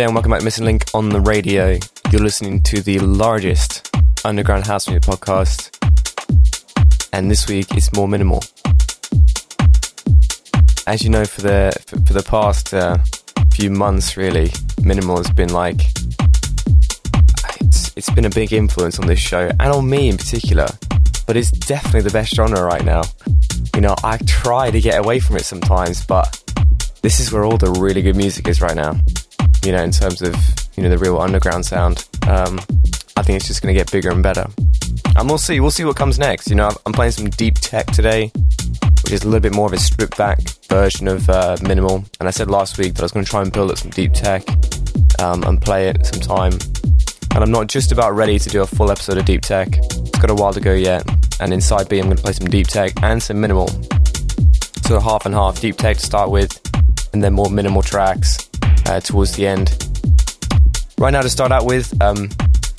There, and welcome back to Missing Link on the radio. You're listening to the largest underground house music podcast, and this week it's more minimal. As you know, for the for, for the past uh, few months, really, minimal has been like it's it's been a big influence on this show and on me in particular. But it's definitely the best genre right now. You know, I try to get away from it sometimes, but this is where all the really good music is right now you know, in terms of, you know, the real underground sound. Um, I think it's just going to get bigger and better. And we'll see, we'll see what comes next. You know, I'm playing some deep tech today, which is a little bit more of a stripped back version of uh, minimal. And I said last week that I was going to try and build up some deep tech um, and play it some time. And I'm not just about ready to do a full episode of deep tech. It's got a while to go yet. And inside B, I'm going to play some deep tech and some minimal. So half and half, deep tech to start with, and then more minimal tracks uh, towards the end. Right now, to start out with, um,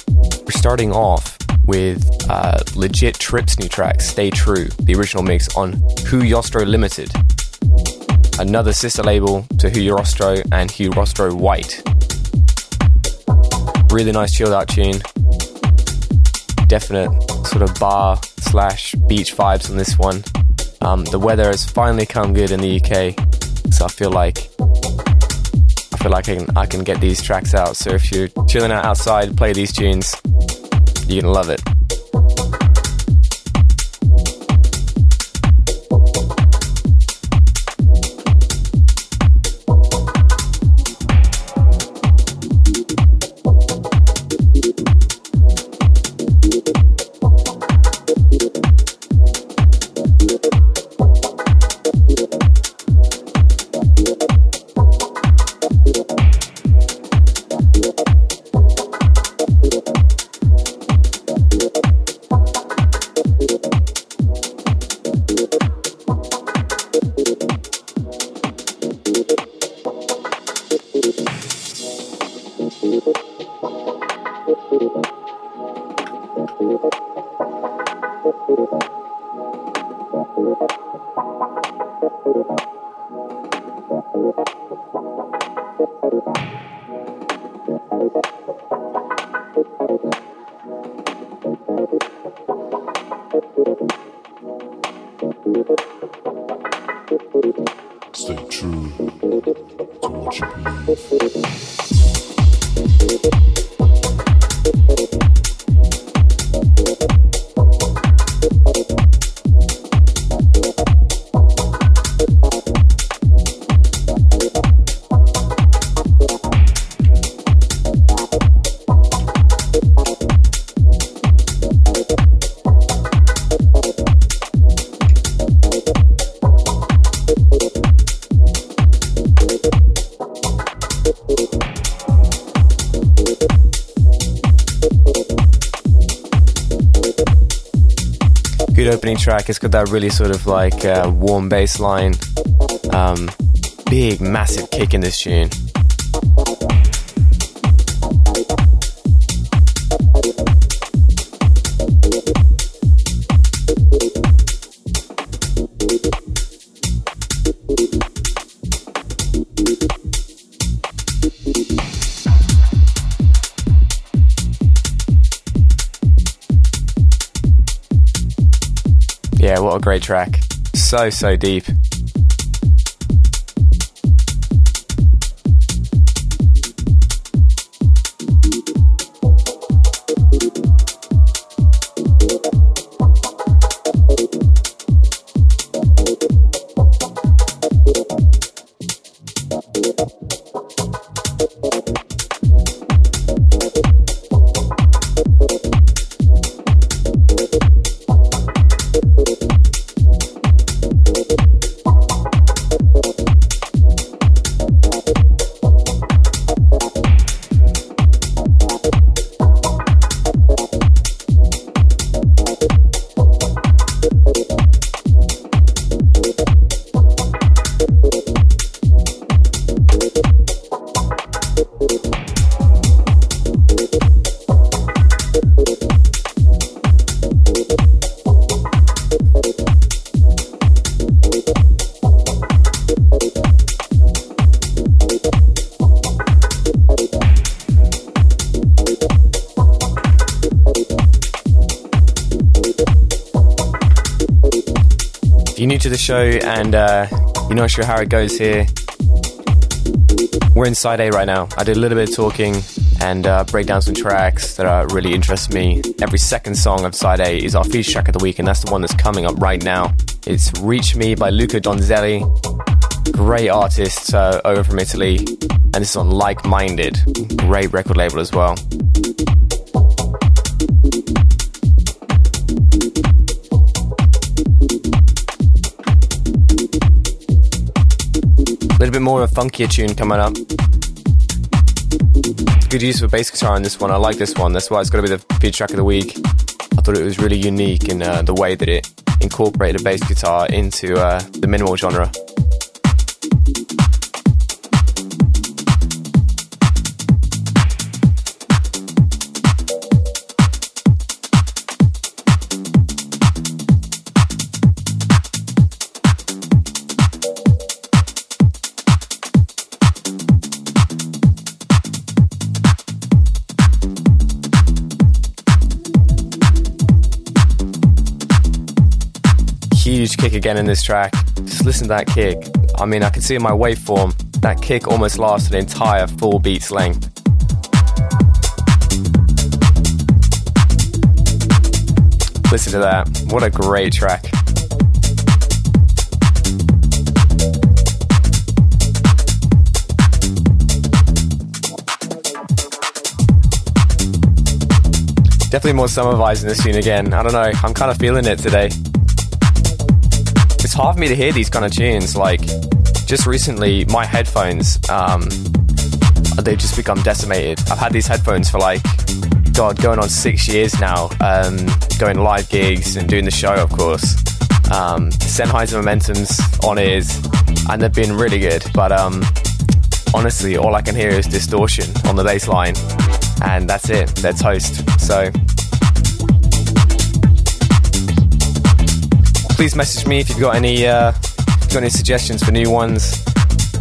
we're starting off with uh, legit Trips new track, Stay True, the original mix on Hu Yostro Limited, another sister label to Hu Yostro and Hu Rostro White. Really nice chilled out tune. Definite sort of bar slash beach vibes on this one. Um, the weather has finally come good in the UK, so I feel like feel like I can, I can get these tracks out. So if you're chilling out outside, play these tunes, you're gonna love it. Thank you. Track. It's got that really sort of like uh, warm bass line. Um, big, massive kick in this tune. What a great track. So, so deep. You're new to the show and uh, you're not sure how it goes here, we're in side A right now. I did a little bit of talking and uh, break down some tracks that uh, really interest me. Every second song of side A is our feature track of the week, and that's the one that's coming up right now. It's Reach Me by Luca Donzelli. Great artist uh, over from Italy, and this is on Like Minded. Great record label as well. Little bit more of a funkier tune coming up. Good use of a bass guitar on this one. I like this one. That's why it's got to be the feature track of the week. I thought it was really unique in uh, the way that it incorporated a bass guitar into uh, the minimal genre. Kick again in this track. Just listen to that kick. I mean, I can see in my waveform, that kick almost lasts an entire full beat's length. Listen to that. What a great track. Definitely more summer vibes in this tune again. I don't know. I'm kind of feeling it today it's hard for me to hear these kind of tunes. Like, just recently, my headphones, um, they've just become decimated. I've had these headphones for like, God, going on six years now, um, going live gigs and doing the show, of course. Um, Sennheiser Momentum's on ears, and they've been really good. But um, honestly, all I can hear is distortion on the bass line, and that's it. They're toast. So please message me if you've got any uh, got any suggestions for new ones.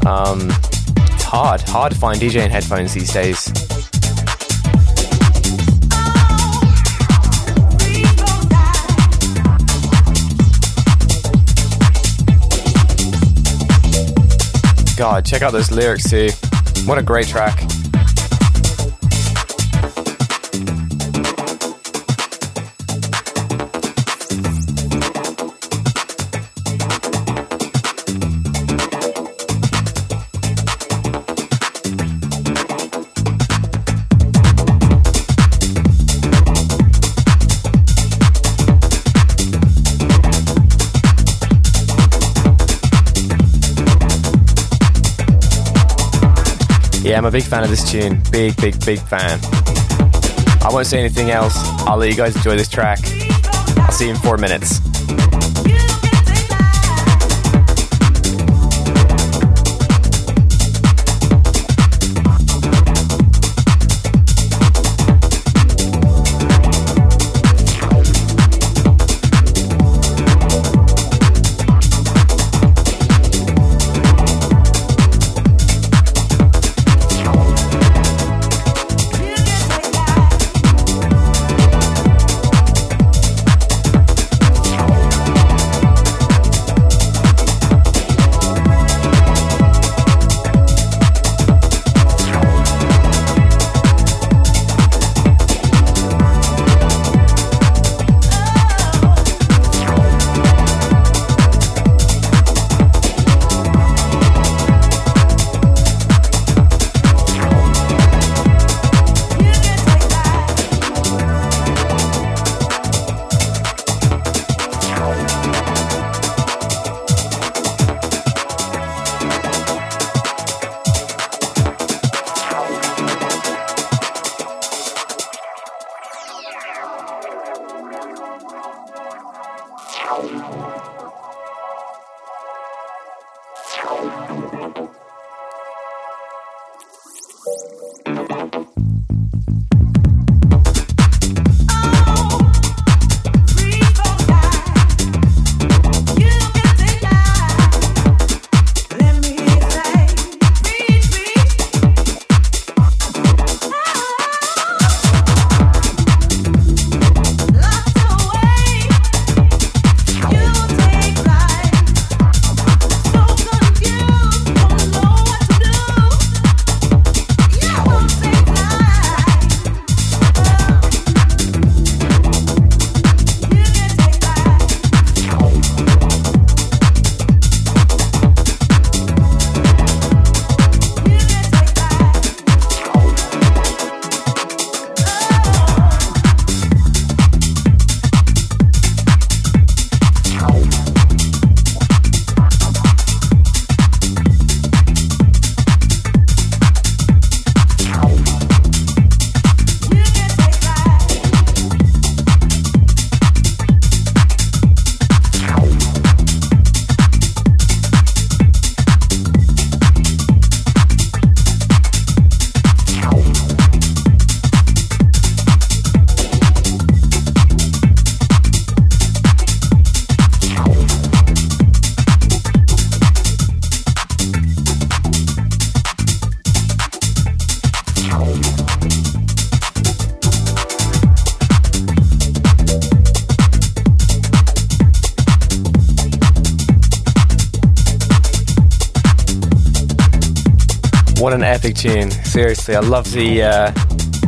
Um, it's hard, hard to find DJing headphones these days. God, check out those lyrics too. What a great track. I'm a big fan of this tune. Big, big, big fan. I won't say anything else. I'll let you guys enjoy this track. I'll see you in four minutes. An epic tune. Seriously, I love the uh,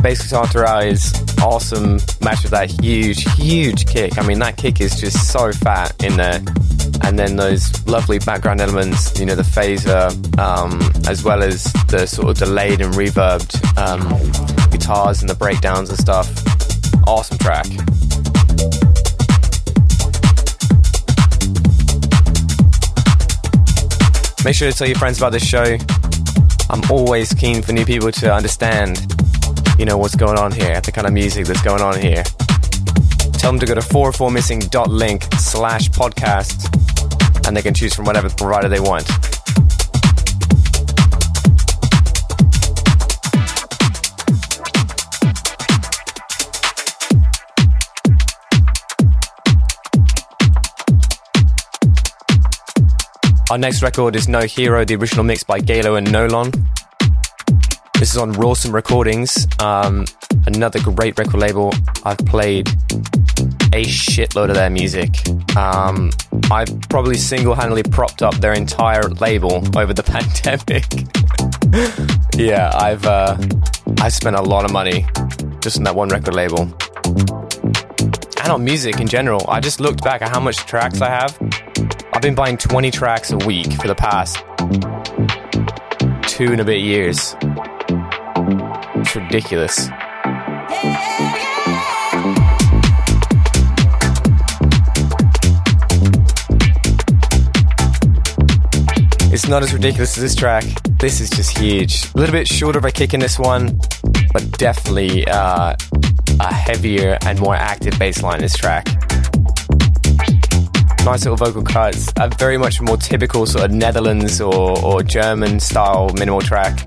bass guitar throughout is awesome match with that huge, huge kick. I mean, that kick is just so fat in there. And then those lovely background elements, you know, the phaser, um, as well as the sort of delayed and reverbed um, guitars and the breakdowns and stuff. Awesome track. Make sure to tell your friends about this show. I'm always keen for new people to understand, you know, what's going on here, the kind of music that's going on here. Tell them to go to 404missing.link slash podcast and they can choose from whatever provider they want. Our next record is No Hero, the original mix by Galo and Nolan. This is on Rawsome Recordings, um, another great record label. I've played a shitload of their music. Um, I've probably single handedly propped up their entire label over the pandemic. yeah, I've uh, I've spent a lot of money just on that one record label. And on music in general. I just looked back at how much tracks I have been buying 20 tracks a week for the past two and a bit years. It's ridiculous. It's not as ridiculous as this track. This is just huge. A little bit shorter of a kick in this one, but definitely uh, a heavier and more active bass line in this track nice little vocal cuts. A very much more typical sort of Netherlands or, or German style minimal track.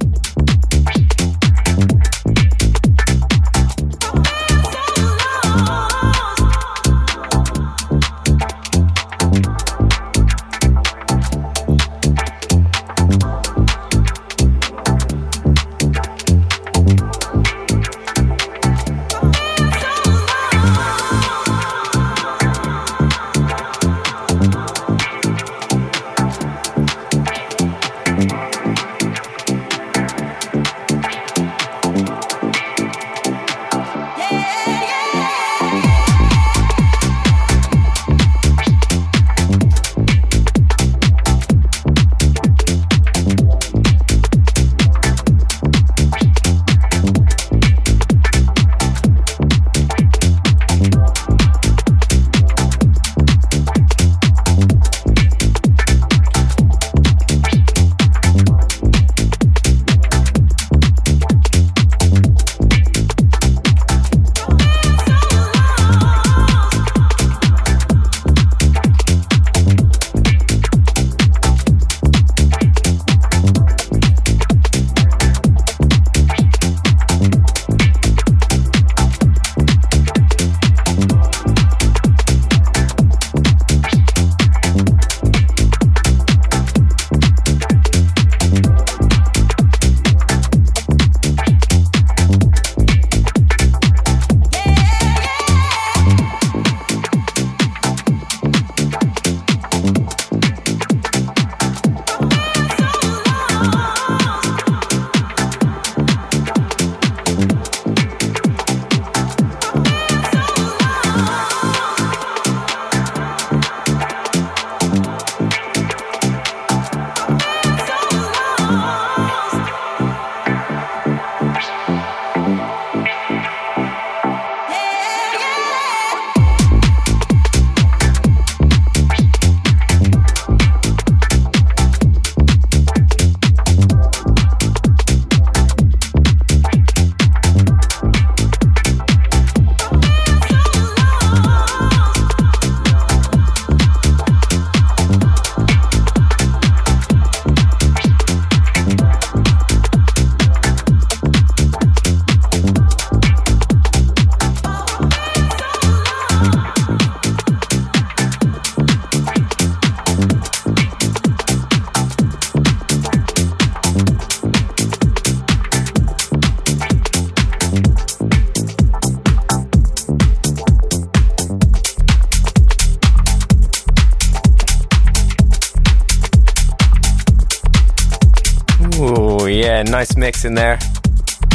Mix in there.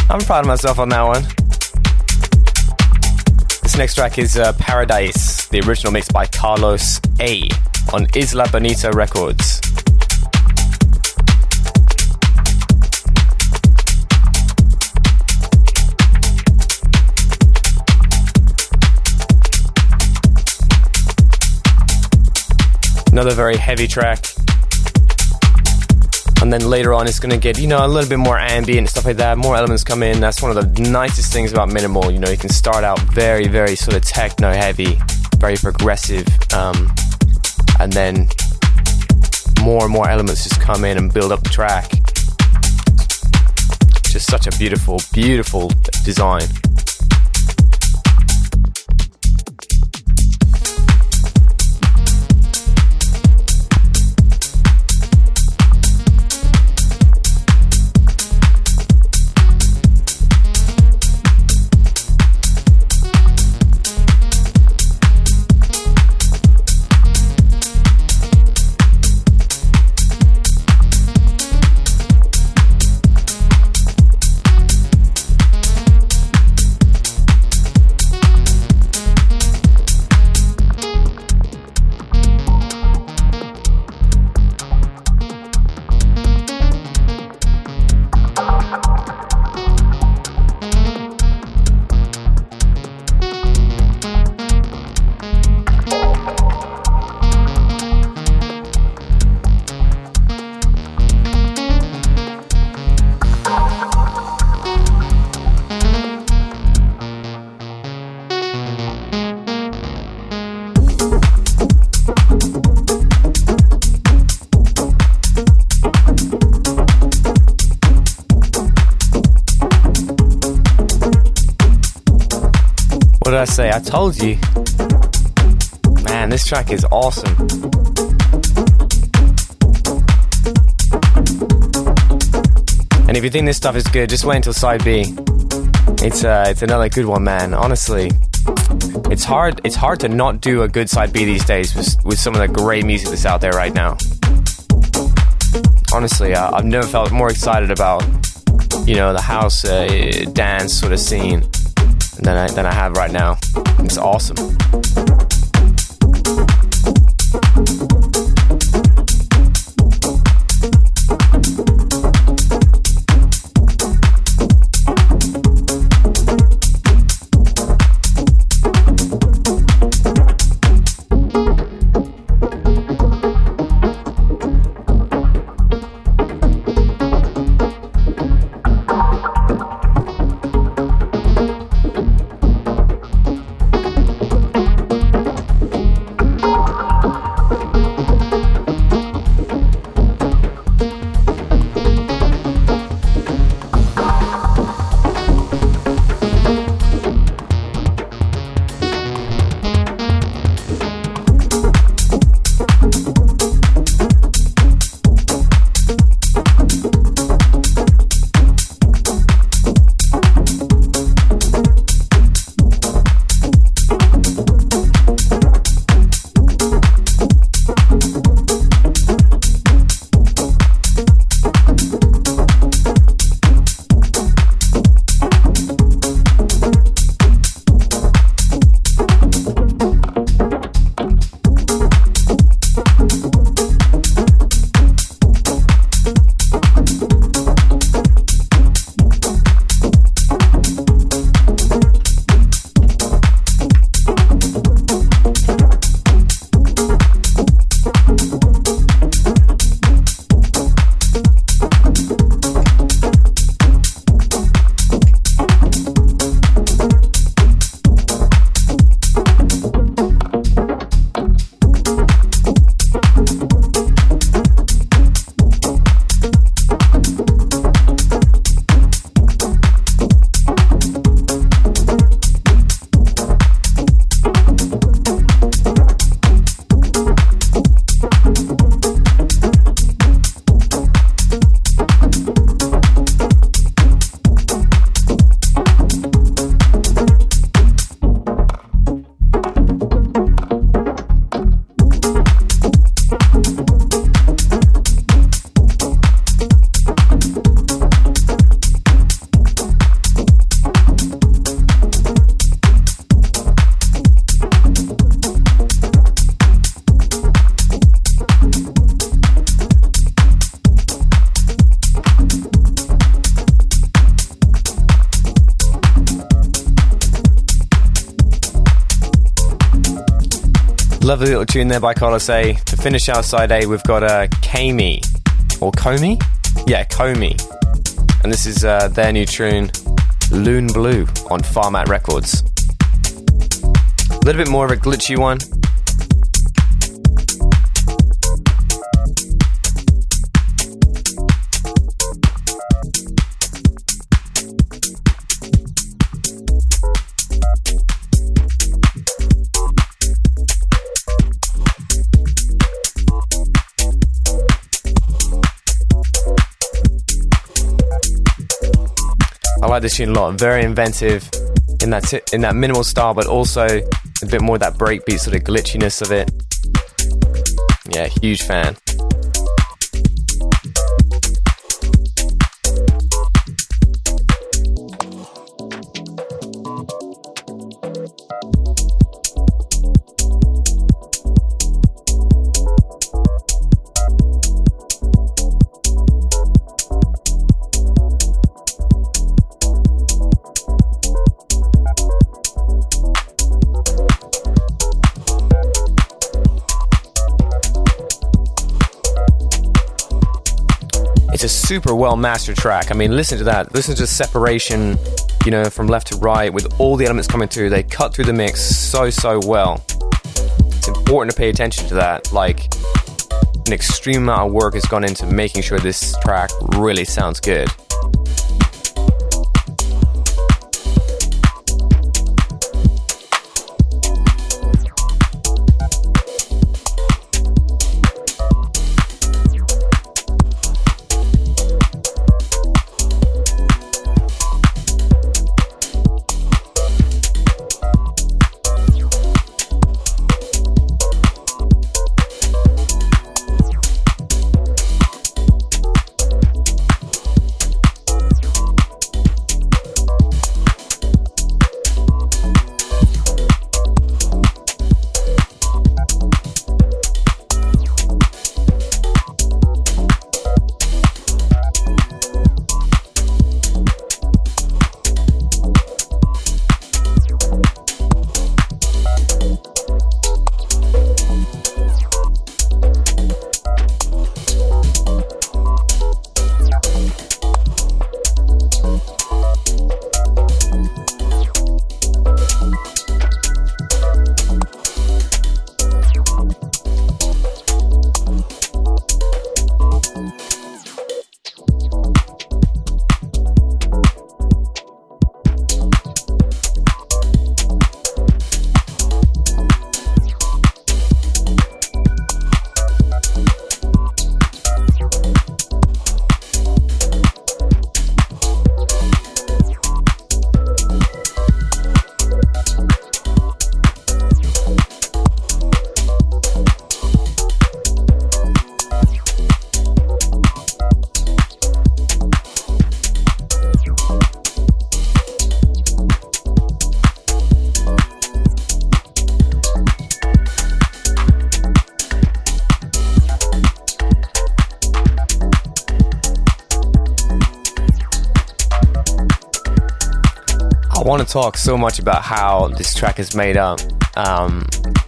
I'm proud of myself on that one. This next track is uh, Paradise, the original mix by Carlos A on Isla Bonita Records. Another very heavy track. And then later on, it's going to get, you know, a little bit more ambient stuff like that. More elements come in. That's one of the nicest things about minimal. You know, you can start out very, very sort of techno heavy, very progressive. Um, and then more and more elements just come in and build up the track. Just such a beautiful, beautiful design. Say? I told you. Man, this track is awesome. And if you think this stuff is good, just wait until side B. It's uh, it's another good one, man. Honestly, it's hard. It's hard to not do a good side B these days with, with some of the great music that's out there right now. Honestly, uh, I've never felt more excited about, you know, the house uh, dance sort of scene than I, than I have right now. It's awesome. Lovely little tune there by Colossae. To finish our side A, we've got uh, Kami. Or Komi? Yeah, Komi. And this is uh, their new tune, Loon Blue, on Farmat Records. A little bit more of a glitchy one, like this tune a lot. Very inventive in that t- in that minimal style, but also a bit more that breakbeat sort of glitchiness of it. Yeah, huge fan. Well mastered track. I mean, listen to that. Listen to the separation, you know, from left to right with all the elements coming through. They cut through the mix so, so well. It's important to pay attention to that. Like, an extreme amount of work has gone into making sure this track really sounds good. Want to talk so much about how this track is made up um,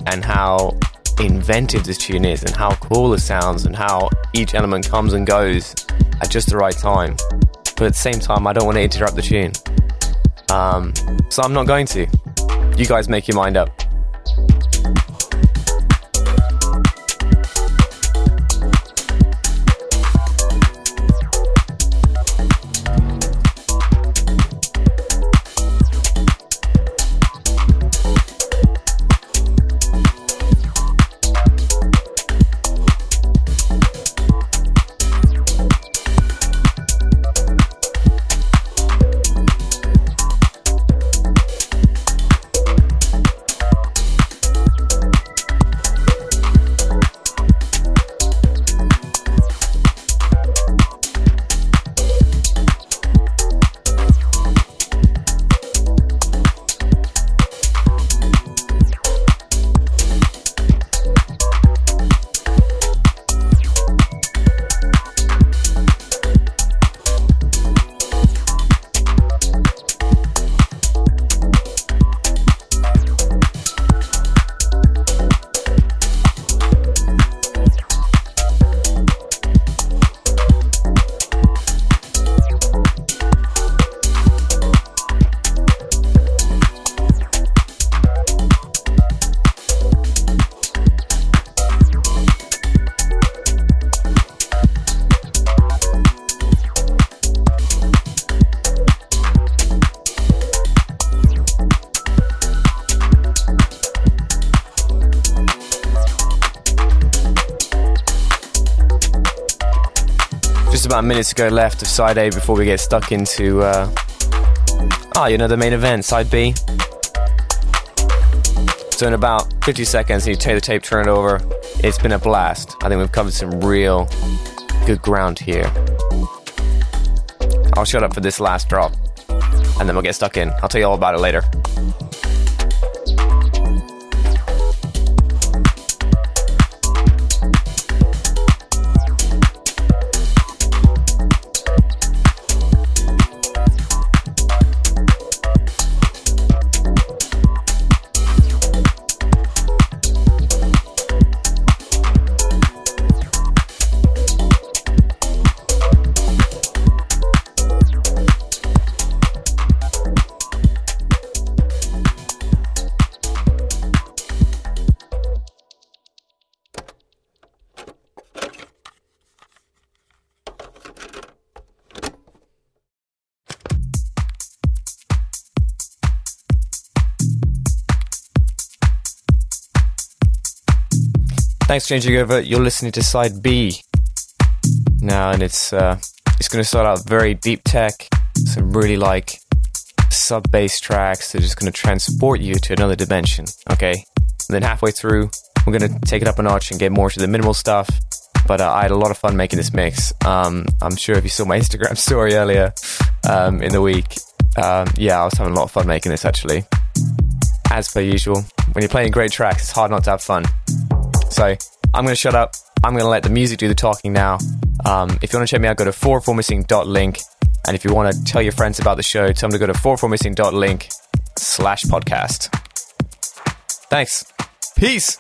and how inventive this tune is and how cool it sounds and how each element comes and goes at just the right time. But at the same time, I don't want to interrupt the tune. Um, so I'm not going to. You guys make your mind up. About to go left of side A before we get stuck into, uh, oh, you know, the main event, side B. So in about 50 seconds, you take the tape, turn it over. It's been a blast. I think we've covered some real good ground here. I'll shut up for this last drop, and then we'll get stuck in. I'll tell you all about it later. Thanks, changing over. You're listening to side B now, and it's uh, it's going to start out very deep tech, some really like sub bass tracks that are just going to transport you to another dimension. Okay, and then halfway through, we're going to take it up a notch and get more to the minimal stuff. But uh, I had a lot of fun making this mix. Um, I'm sure if you saw my Instagram story earlier um, in the week, um, yeah, I was having a lot of fun making this actually. As per usual, when you're playing great tracks, it's hard not to have fun. So I'm going to shut up. I'm going to let the music do the talking now. Um, if you want to check me out, go to 404missing.link. And if you want to tell your friends about the show, tell them to go to 404missing.link slash podcast. Thanks. Peace.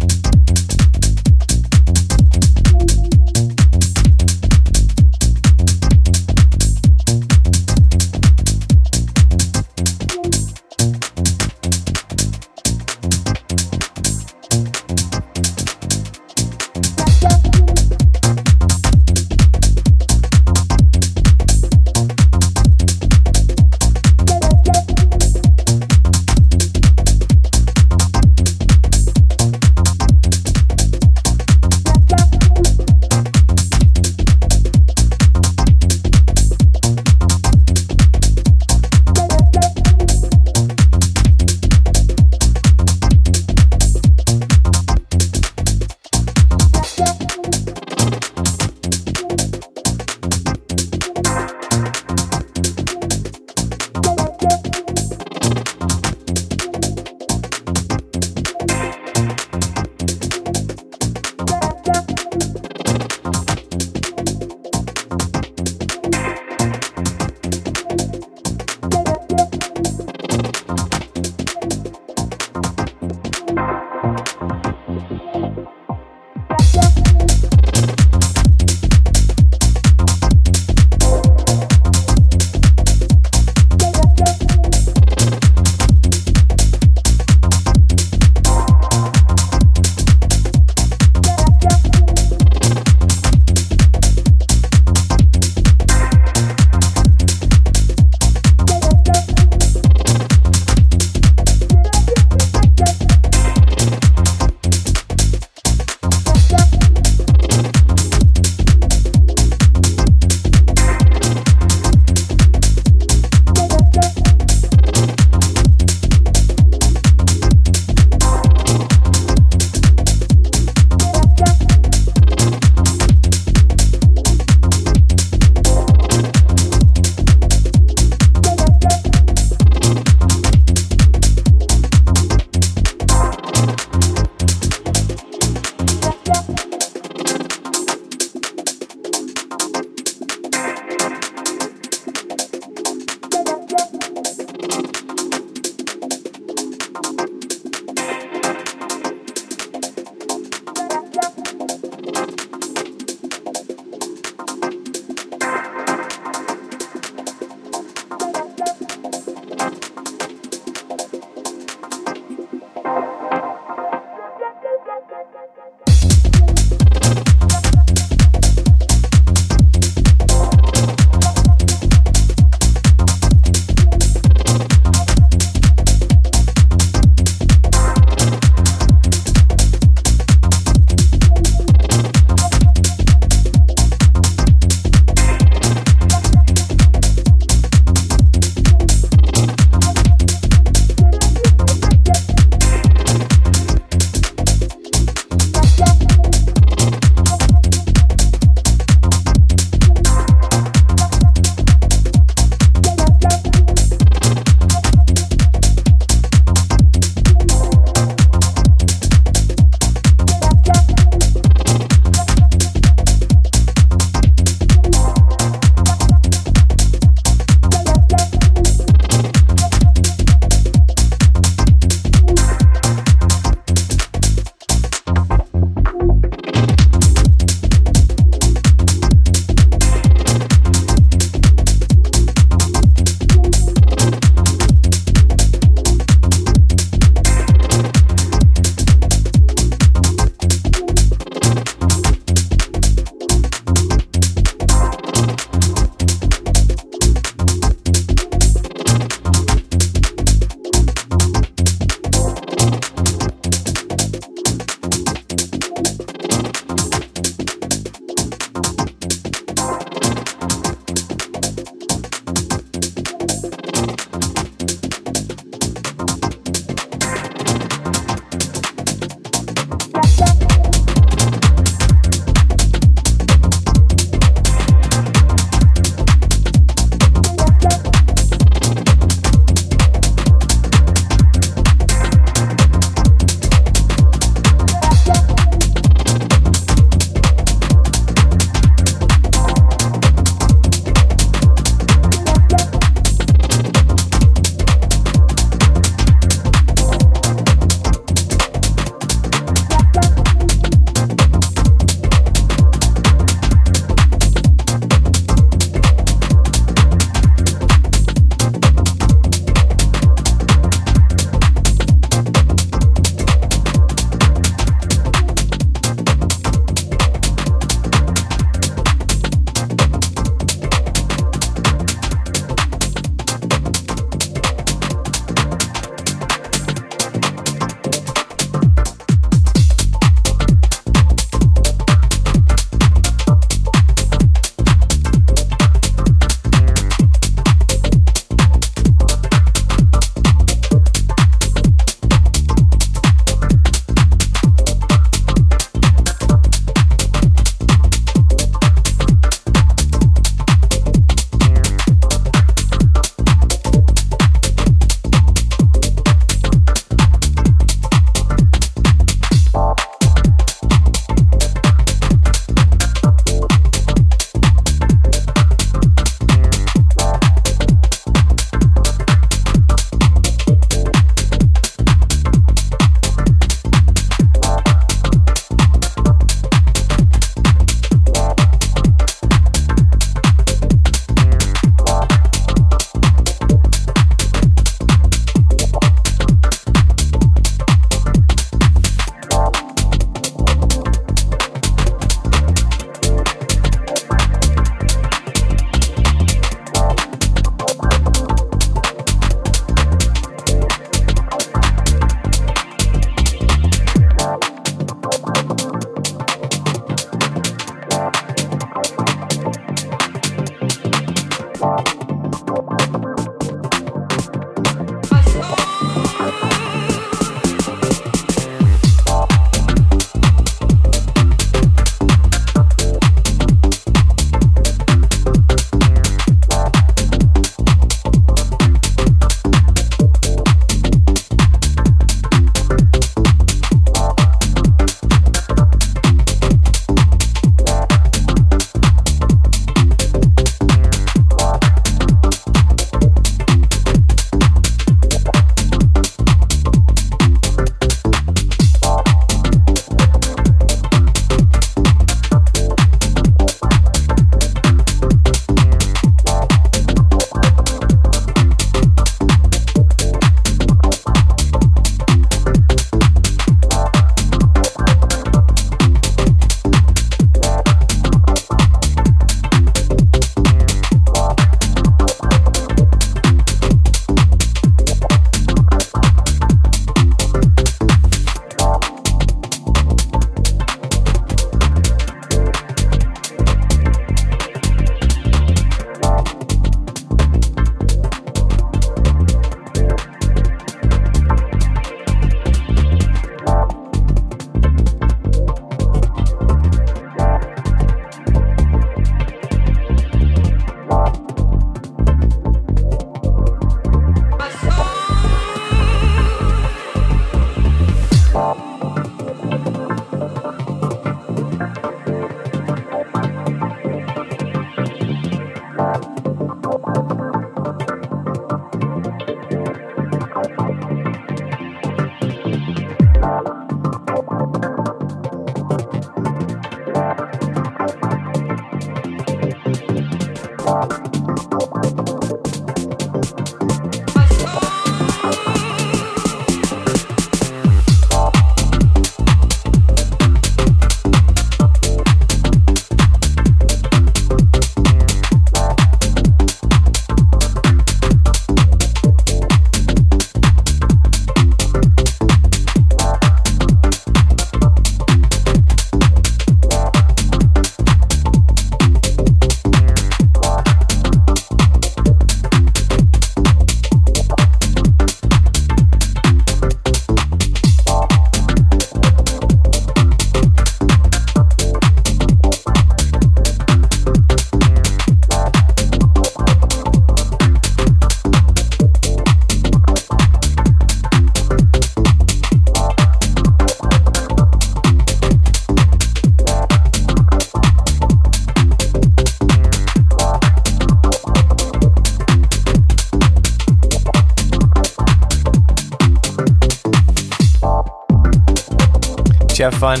You have fun?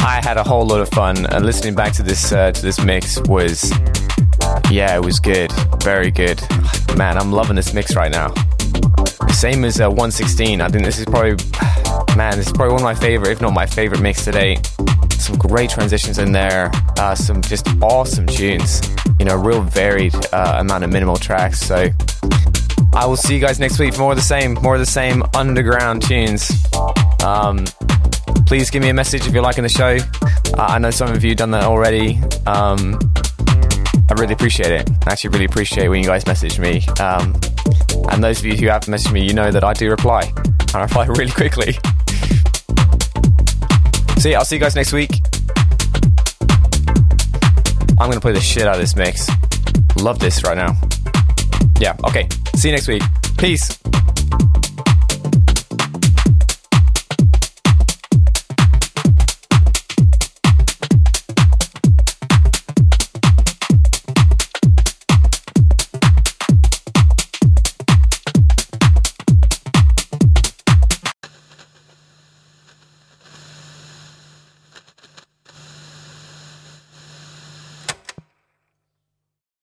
I had a whole lot of fun. And listening back to this uh, to this mix was, yeah, it was good, very good. Man, I'm loving this mix right now. Same as uh, 116. I think this is probably, man, this is probably one of my favorite, if not my favorite mix today. Some great transitions in there, uh, some just awesome tunes. You know, real varied uh, amount of minimal tracks. So I will see you guys next week for more of the same, more of the same underground tunes. Um, please give me a message if you're liking the show. Uh, I know some of you done that already. Um, I really appreciate it. I actually really appreciate when you guys message me. Um, and those of you who have messaged me, you know that I do reply. I reply really quickly. so yeah, I'll see you guys next week. I'm gonna play the shit out of this mix. Love this right now. Yeah, okay. See you next week. Peace.